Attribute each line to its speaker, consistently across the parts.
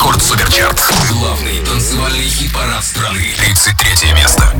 Speaker 1: Рекорд Суперчарт. Главный танцевальный хит-парад страны. 33 место.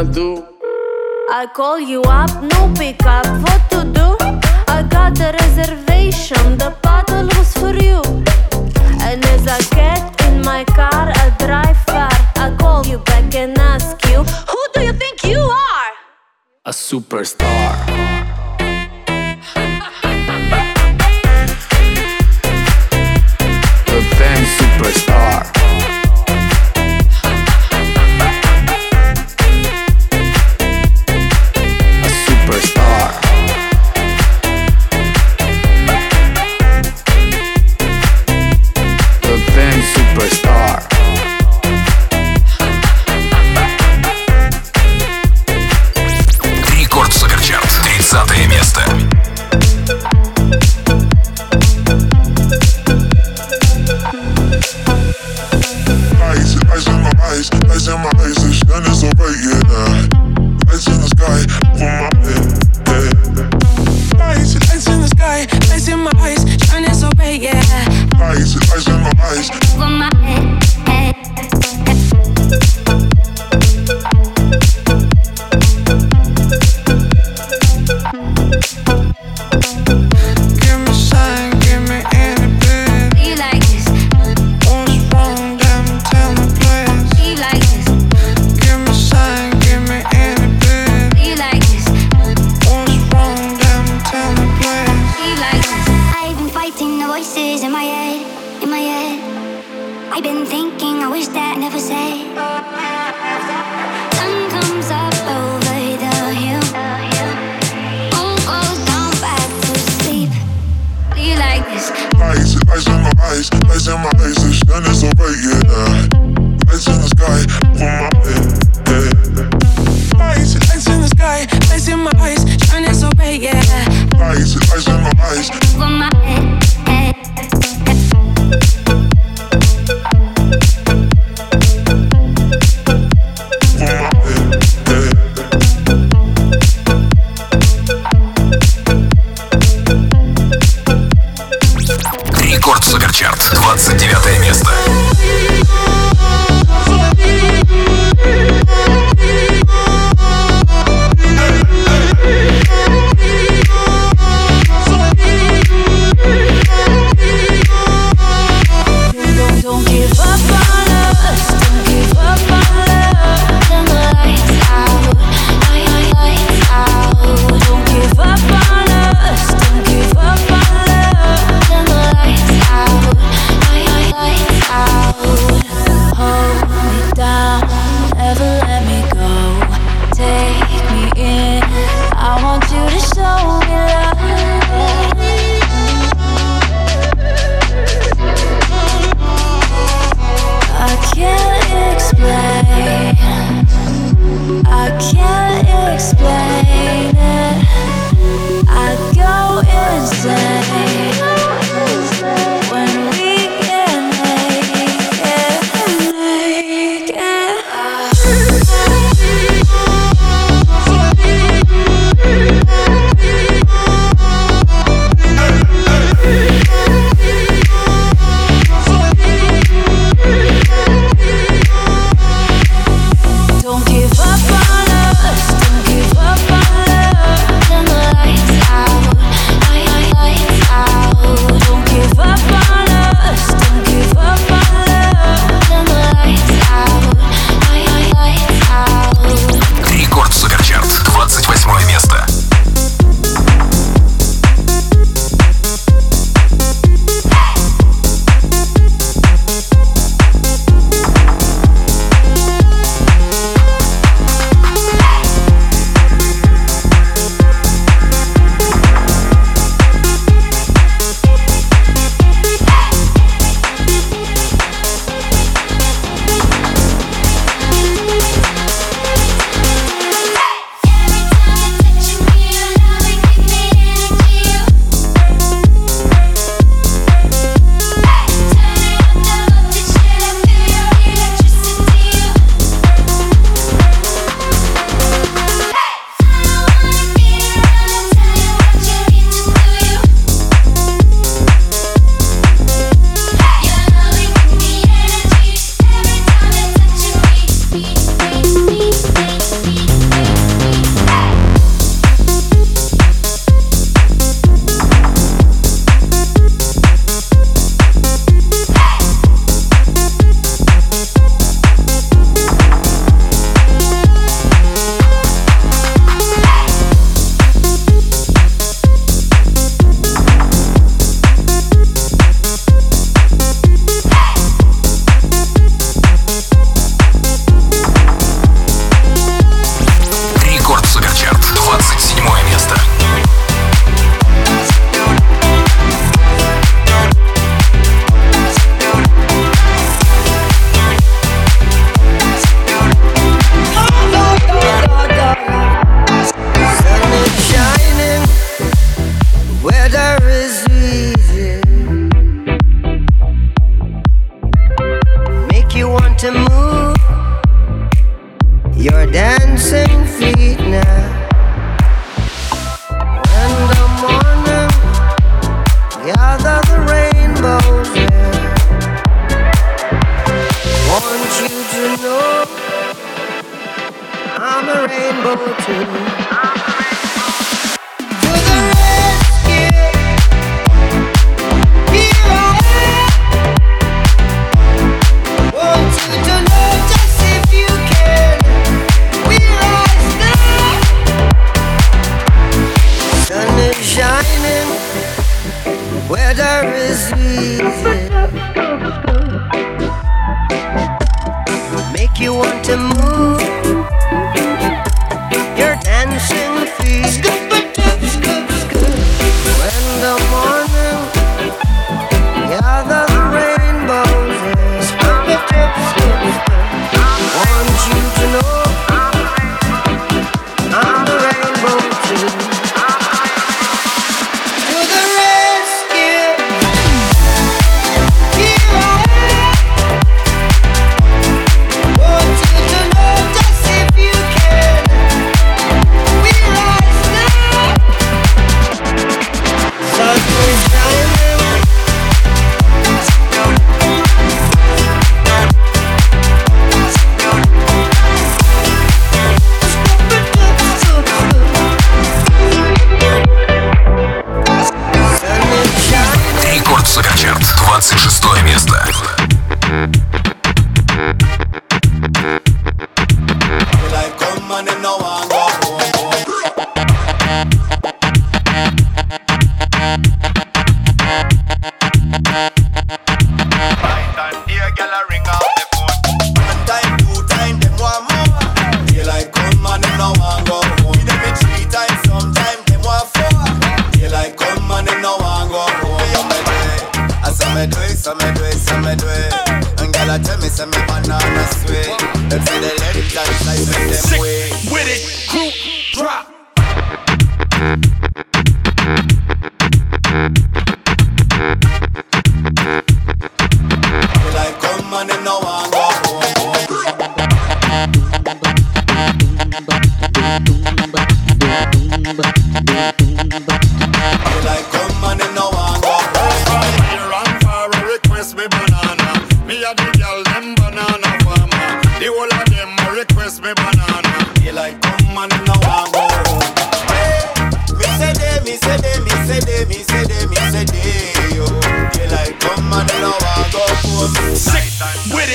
Speaker 2: I do? I call you up, no pick up, what to do?
Speaker 3: I got a reservation, the
Speaker 2: bottle was for you. And as I get in my car, I drive far. I call you back and
Speaker 4: ask you, who do you think you are? A superstar. a damn superstar.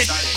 Speaker 4: excited.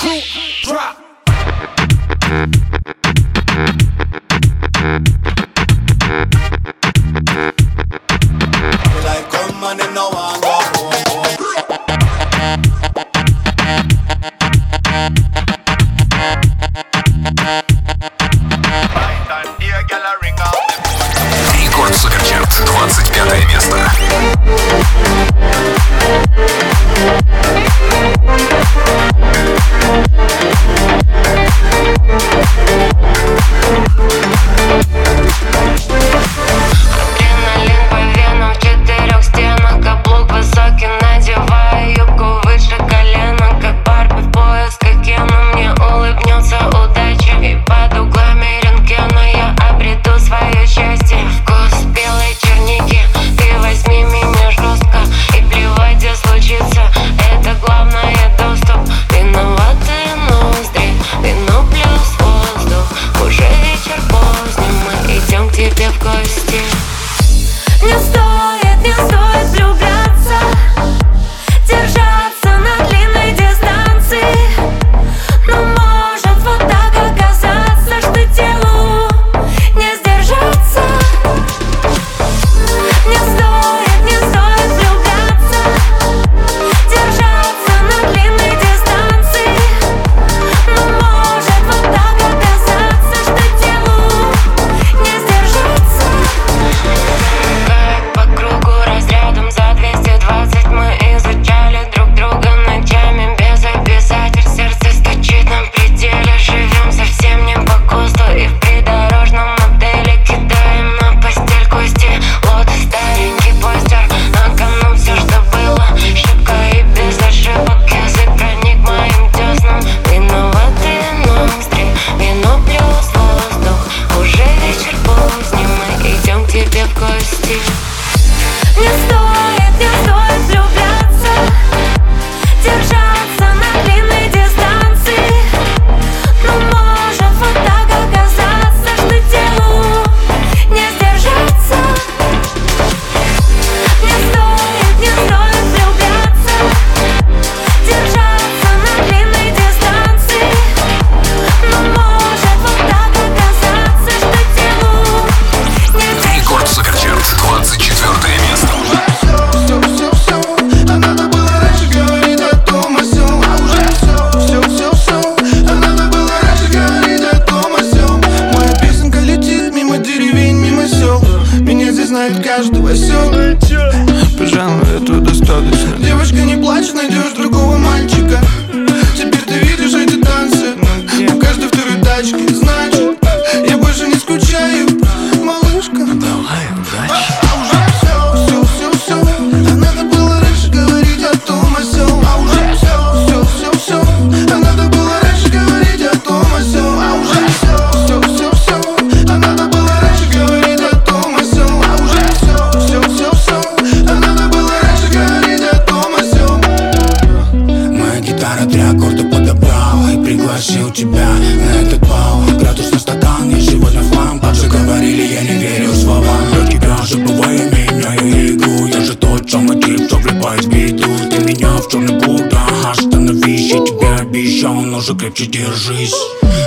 Speaker 4: уже
Speaker 5: крепче держись.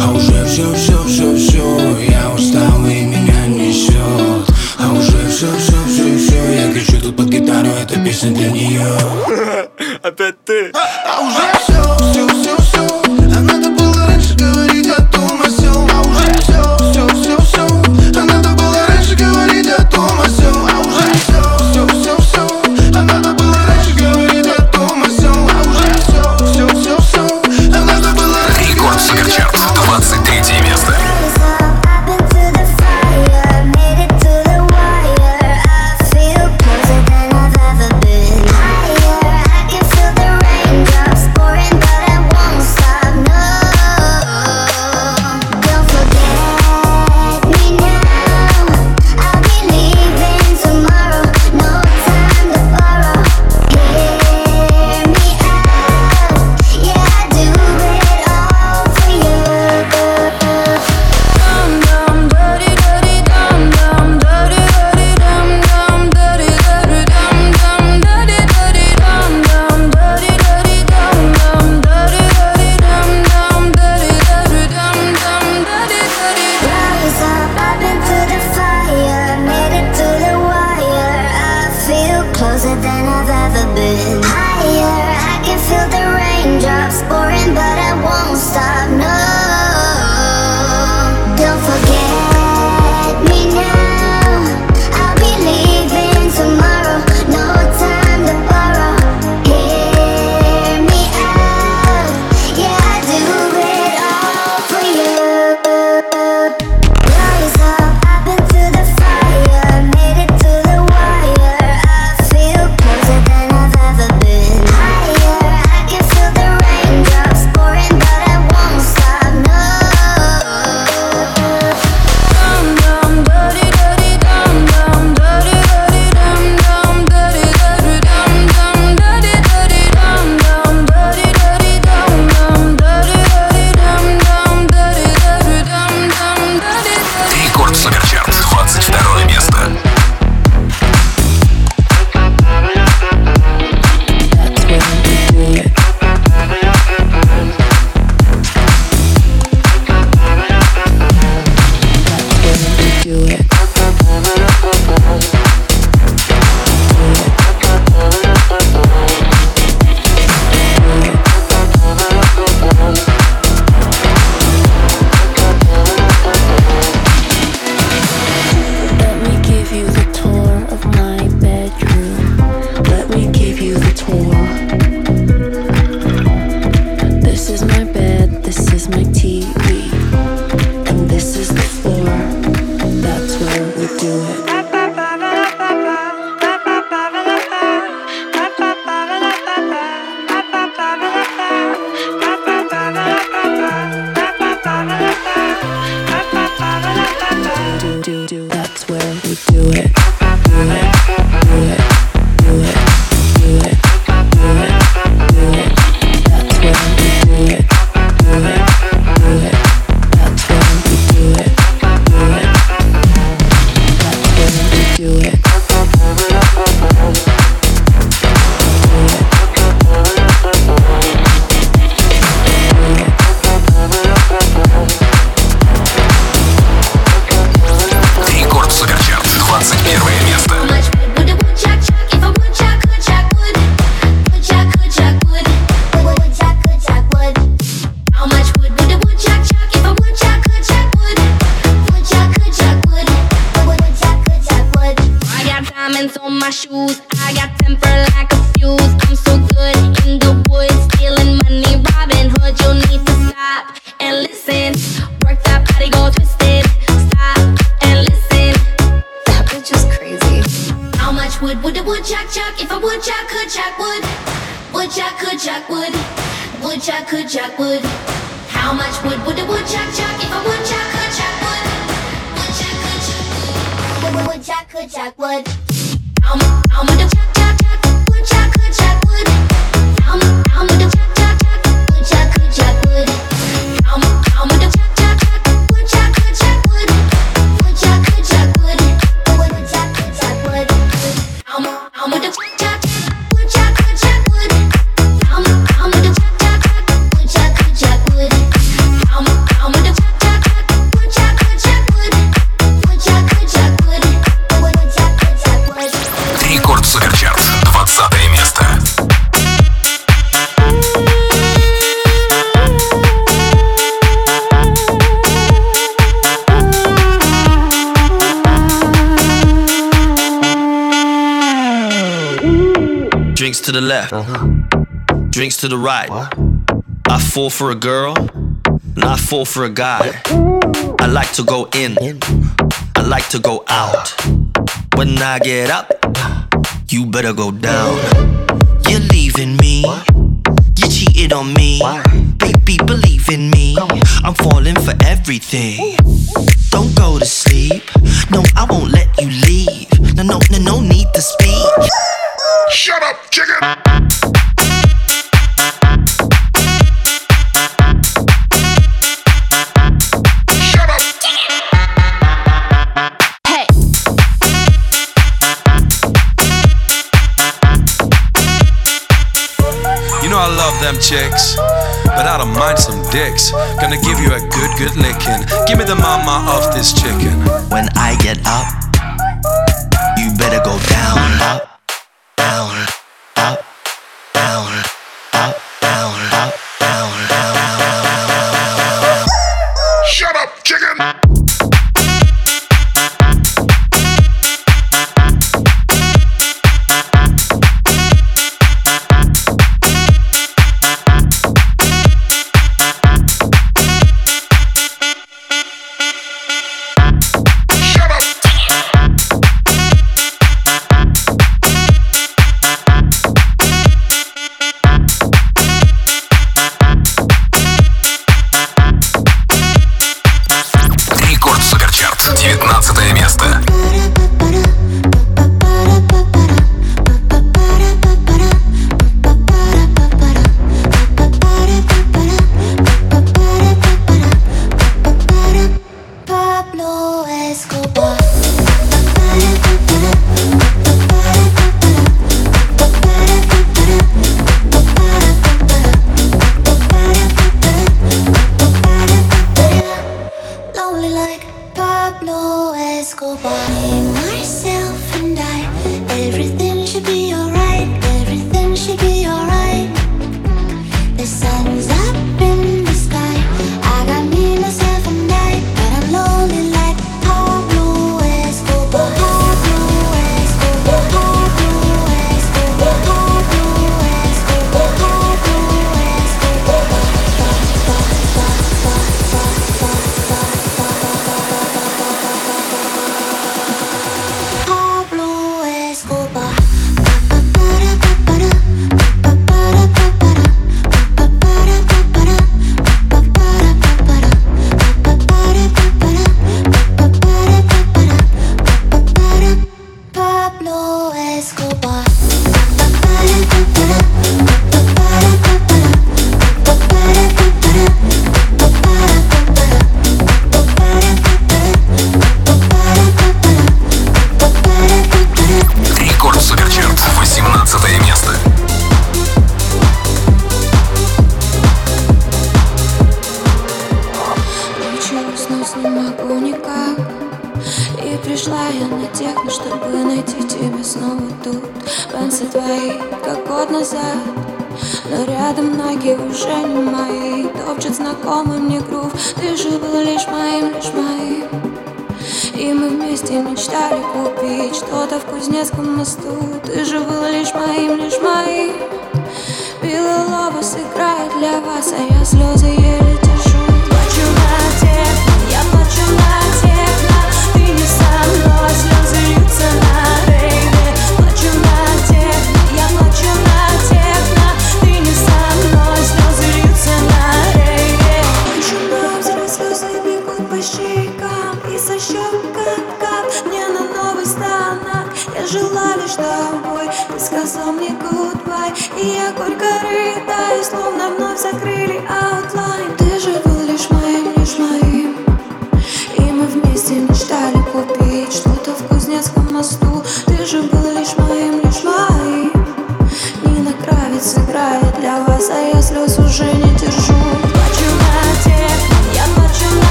Speaker 5: А уже все, все, все, все Я устал и меня несет А уже все, все, все, все Я кричу тут под гитару, эта песня для нее
Speaker 3: Опять ты.
Speaker 6: А, а уже
Speaker 7: Drinks to the left, drinks to the right. I fall for a girl, and I fall for a guy. I like to go in, I like to go out. When I get up, you better go down. You're leaving me, you cheated on me. Baby, believe in me, I'm falling for everything. Don't go to sleep, no, I won't let you leave. No, no, no, no need to speak.
Speaker 5: Shut up, chicken! Shut up!
Speaker 4: Hey.
Speaker 8: You know I love them chicks, but I don't mind some dicks. Gonna give you a good, good licking. Give me the mama of this chicken.
Speaker 7: When I get up, you better go down, up,
Speaker 4: в Кузнецком мосту Ты же был лишь моим, лишь моим. Белая лава сыграет для вас, а я слезы еле держу
Speaker 9: Плачу на отец, я плачу на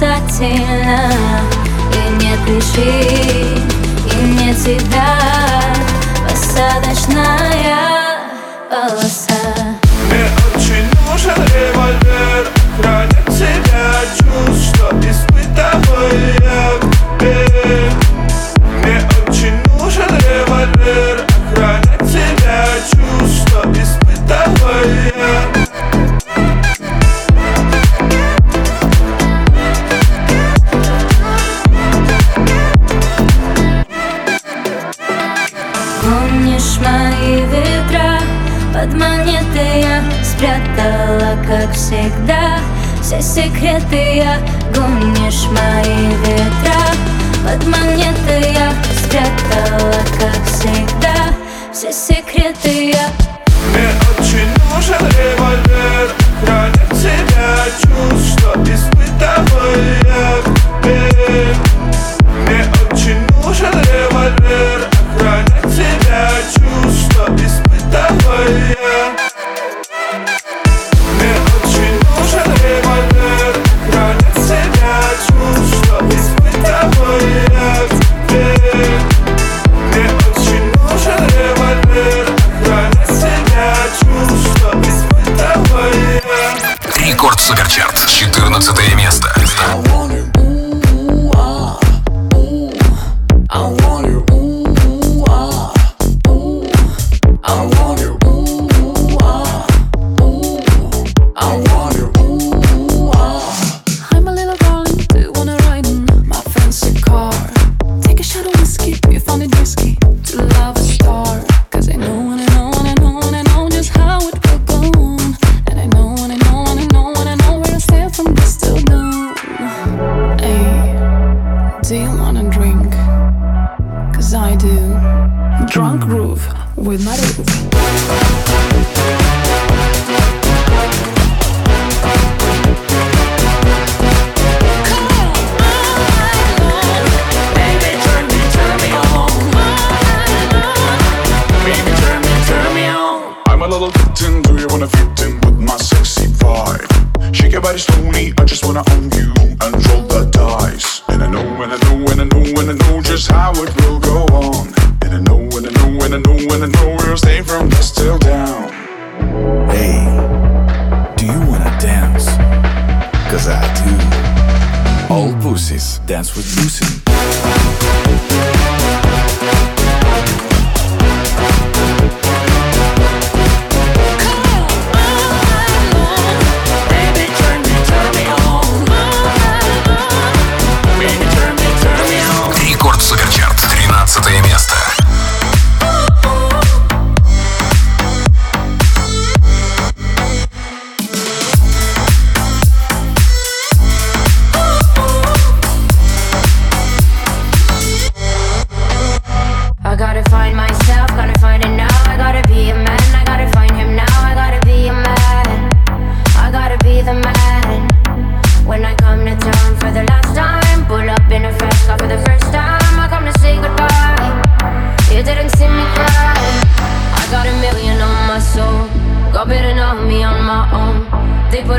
Speaker 9: касательно И
Speaker 10: не причин И не тебя Посадочная полоса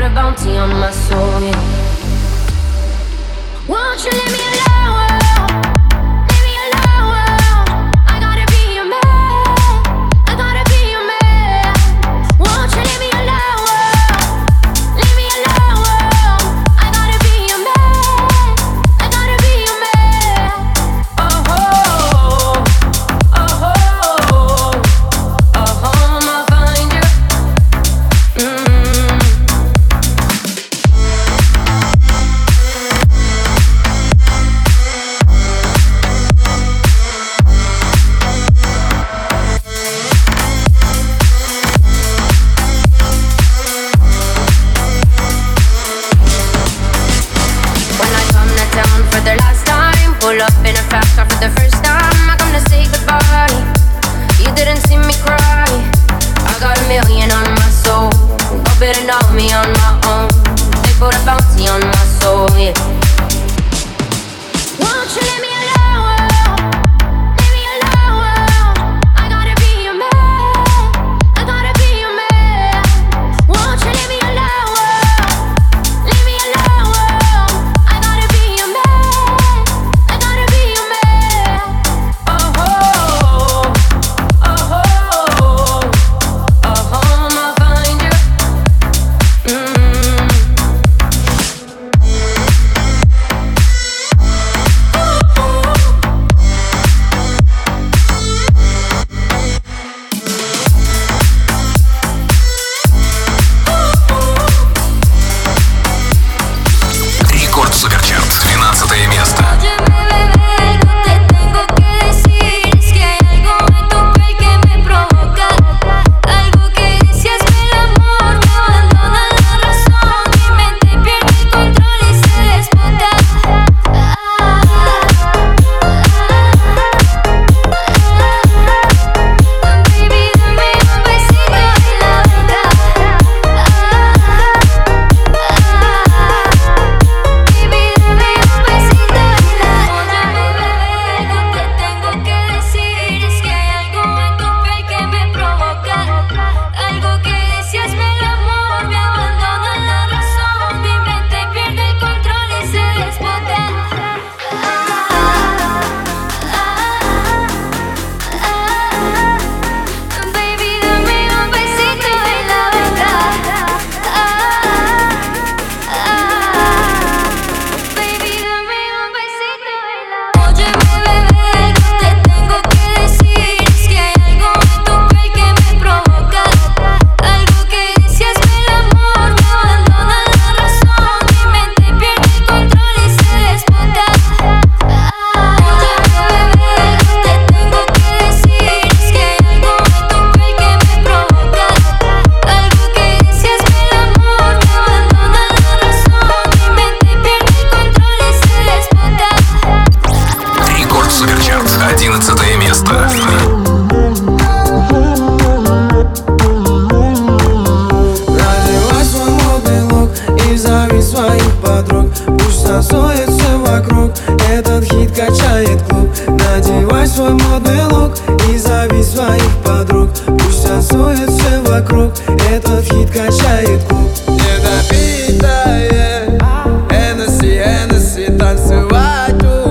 Speaker 11: put a bounty on my
Speaker 12: soul. Yeah. Won't you
Speaker 13: leave me alone? вокруг. Этот хит качает клуб. Недопитое. Эннесси, Эннесси, танцевать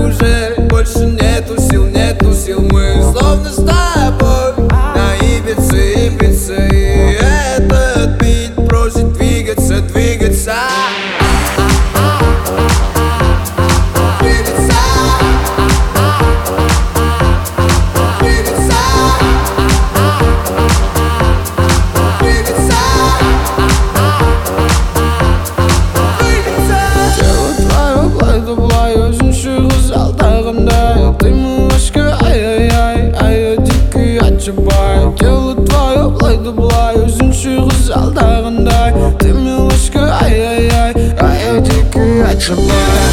Speaker 14: желаю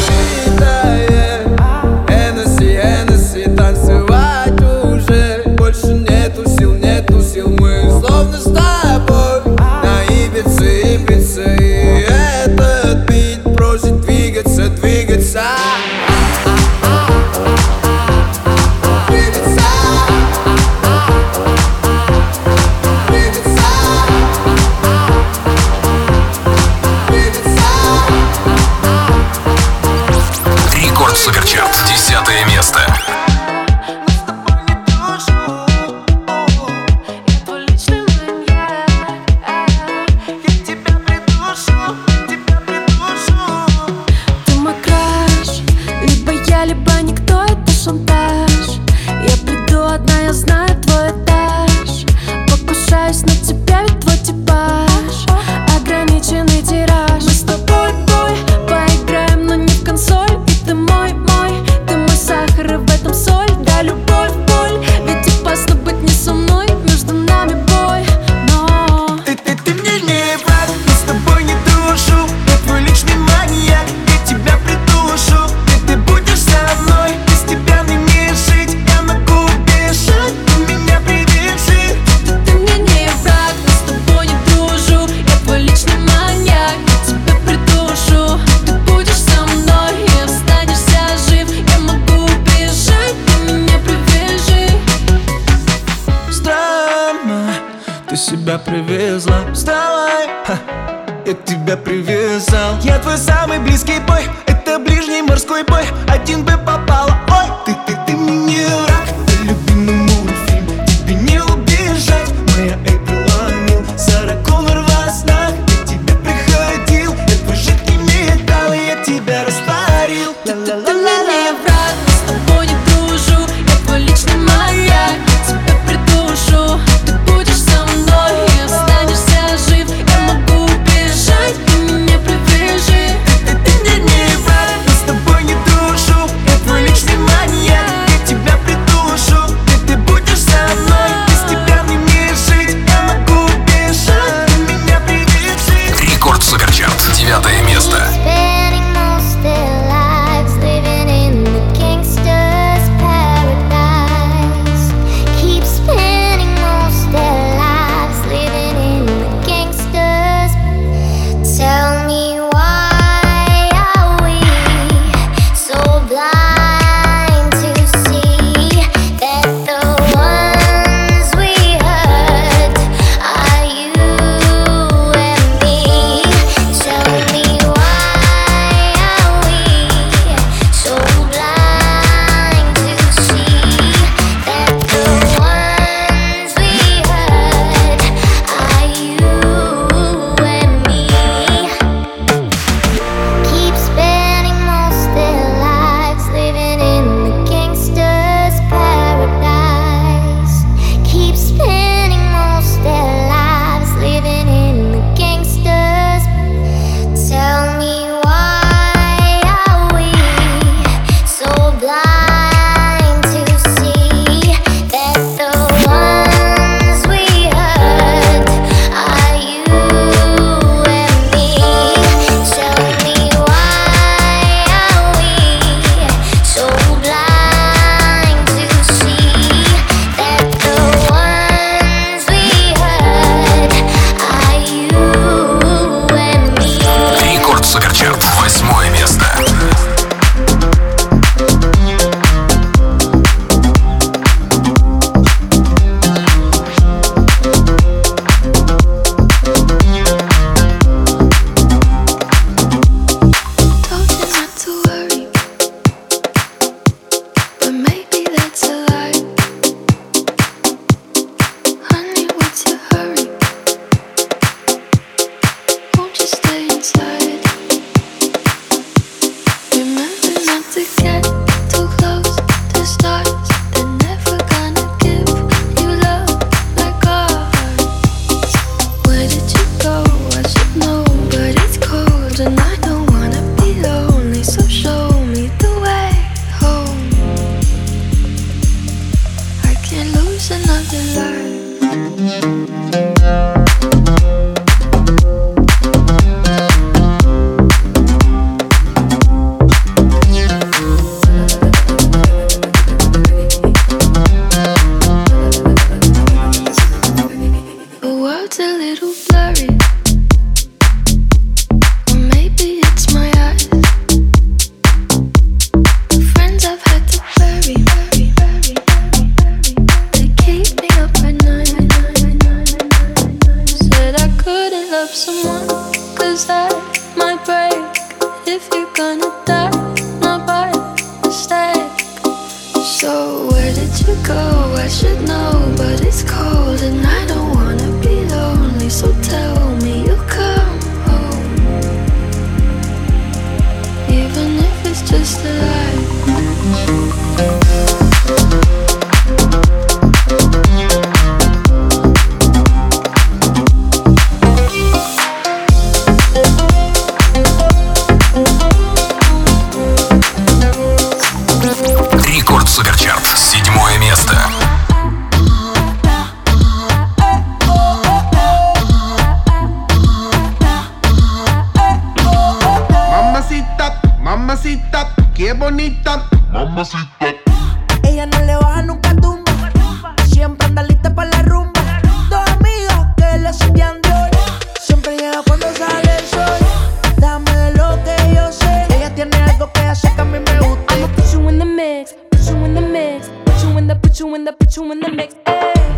Speaker 14: the, put you in the, put you in the mix.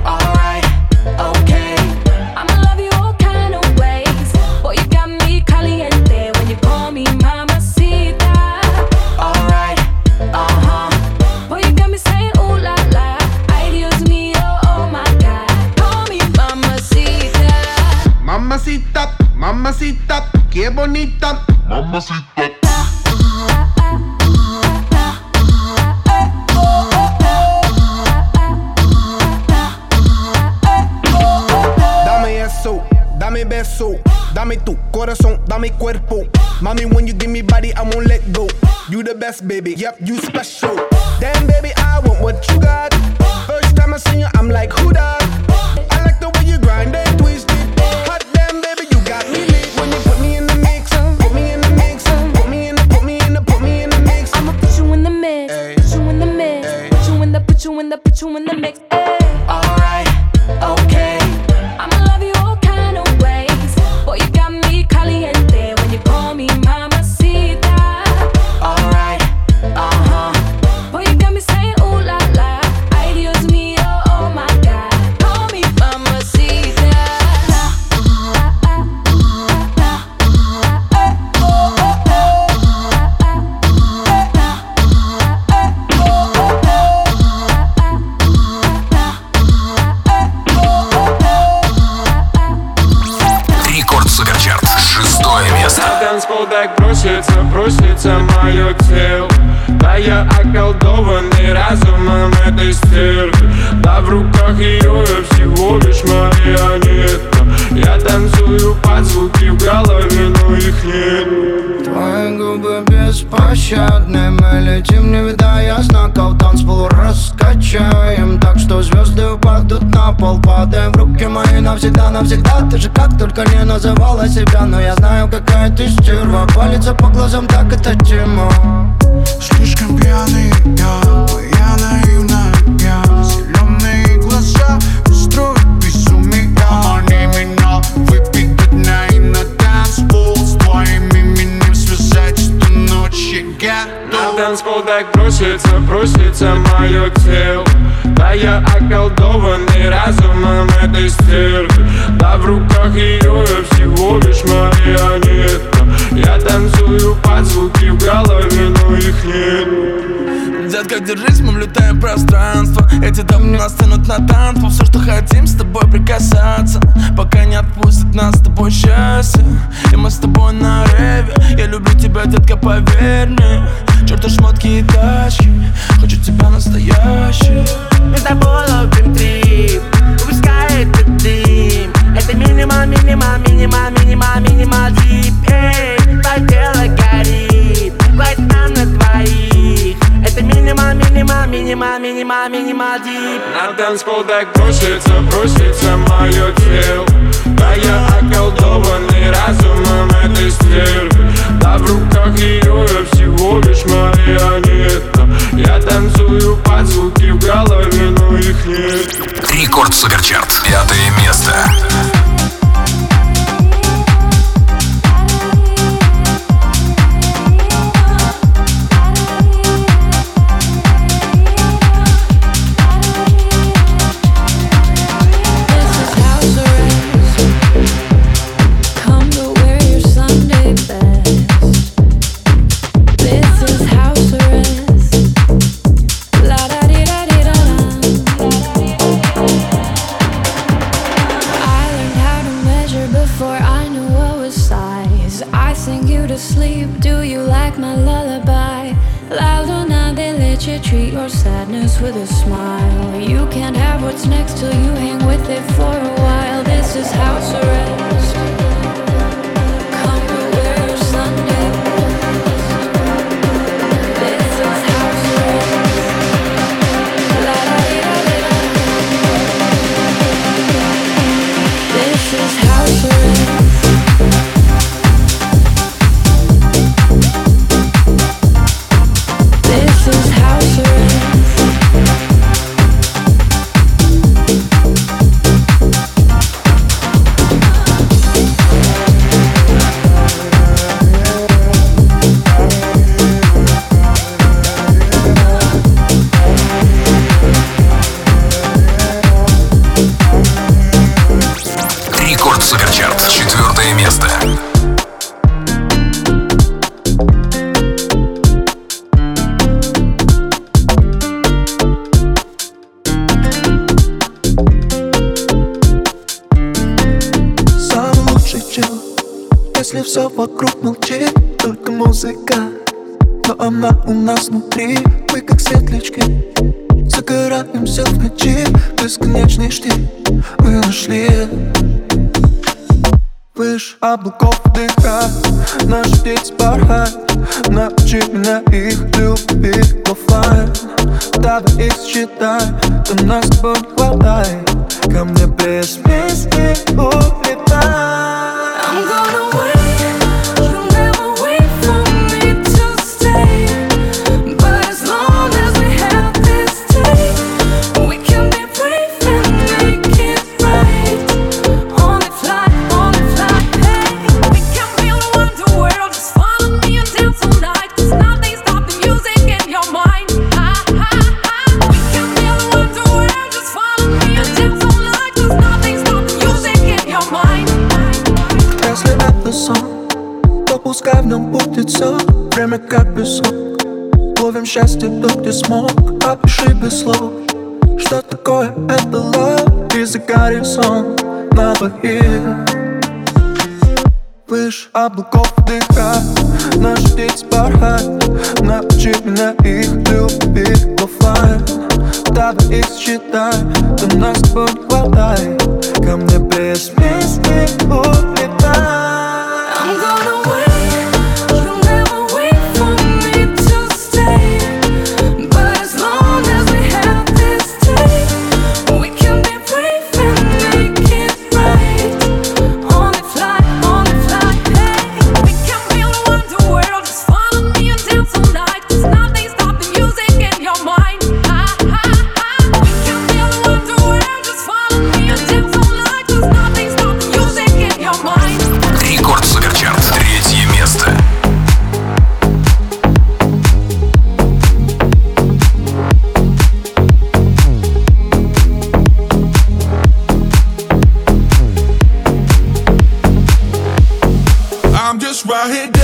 Speaker 15: Alright, okay.
Speaker 14: I'ma love you all kind of ways. Boy, you got me caliente when you call me mamacita.
Speaker 15: Alright, uh huh.
Speaker 14: Boy, you got me saying ooh la la. Ay, Dios mío, oh my God. Call me mamacita.
Speaker 16: Mamacita, mamacita, qué bonita. Dame dame tu corazón, dame cuerpo. Mommy, when you give me body, I won't let go. You the best, baby. Yep, you special. Damn, baby, I want what you got. First time I seen you, I'm like, who that? I like the way you grind it.
Speaker 6: Летим, не видая знаков Танцпол раскачаем. Так что звезды упадут на пол Падаем в руки мои навсегда, навсегда. Ты же как только не называла себя Но я знаю, какая ты стерва. Палится по глазам, так это тема Слишком пьяный я Я наивная танцпол
Speaker 17: так просится, просится мое тело. Да я околдованный разумом этой стервы Да в руках ее я всего лишь марионетка. Я танцую под звуки в голове, но их нет.
Speaker 18: Детка, держись, мы влетаем в пространство. Эти дамы нас тянут на танцпол. Все, что хотим, с тобой прикасаться. Пока не отпустит нас с тобой счастье. И мы с тобой на реве. Я люблю тебя, детка, поверь мне Чёрта шмотки и тачки. Хочу тебя настоящий
Speaker 15: Мы с тобой ловим трип Выпускай этот дым Это минимал, минимал, минимал, минимал, минимал дип Эй, твое тело горит Хватит нам на двоих Это минимал, минимал, минимал, минимал, минимал дип
Speaker 17: На танцпол так просится, просится мое тело. Да я околдованный разумом этой стервы Да в руках ее я всего лишь марионетка Я танцую под звуки в голове, но их нет
Speaker 19: Рекорд Суперчарт. Пятое место.
Speaker 14: бесконечный штиль Мы нашли. Выше облаков дыха Наш птиц порхай Научи меня их любить оффлайн Давай их считай Ты нас с тобой хватай Ко мне без песни улетай время как песок Ловим счастье тут, где смог Опиши без слов Что такое это love. И за горизонт на двоих Выше облаков дыха Наш птиц бархат Научи меня их любить оффлайн Давай их считай ты нас с тобой не хватает. Ко мне без песни улетай
Speaker 20: out here.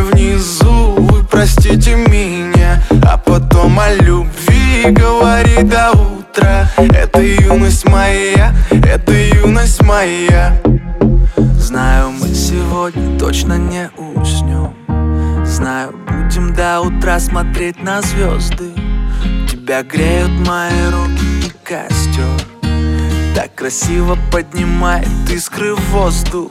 Speaker 21: Внизу? Вы простите меня, а потом о любви говори до утра. Это юность моя, это юность моя.
Speaker 22: Знаю, мы сегодня точно не уснем. Знаю, будем до утра смотреть на звезды. Тебя греют мои руки и костер. Так красиво поднимает искры в воздух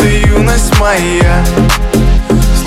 Speaker 21: юность моя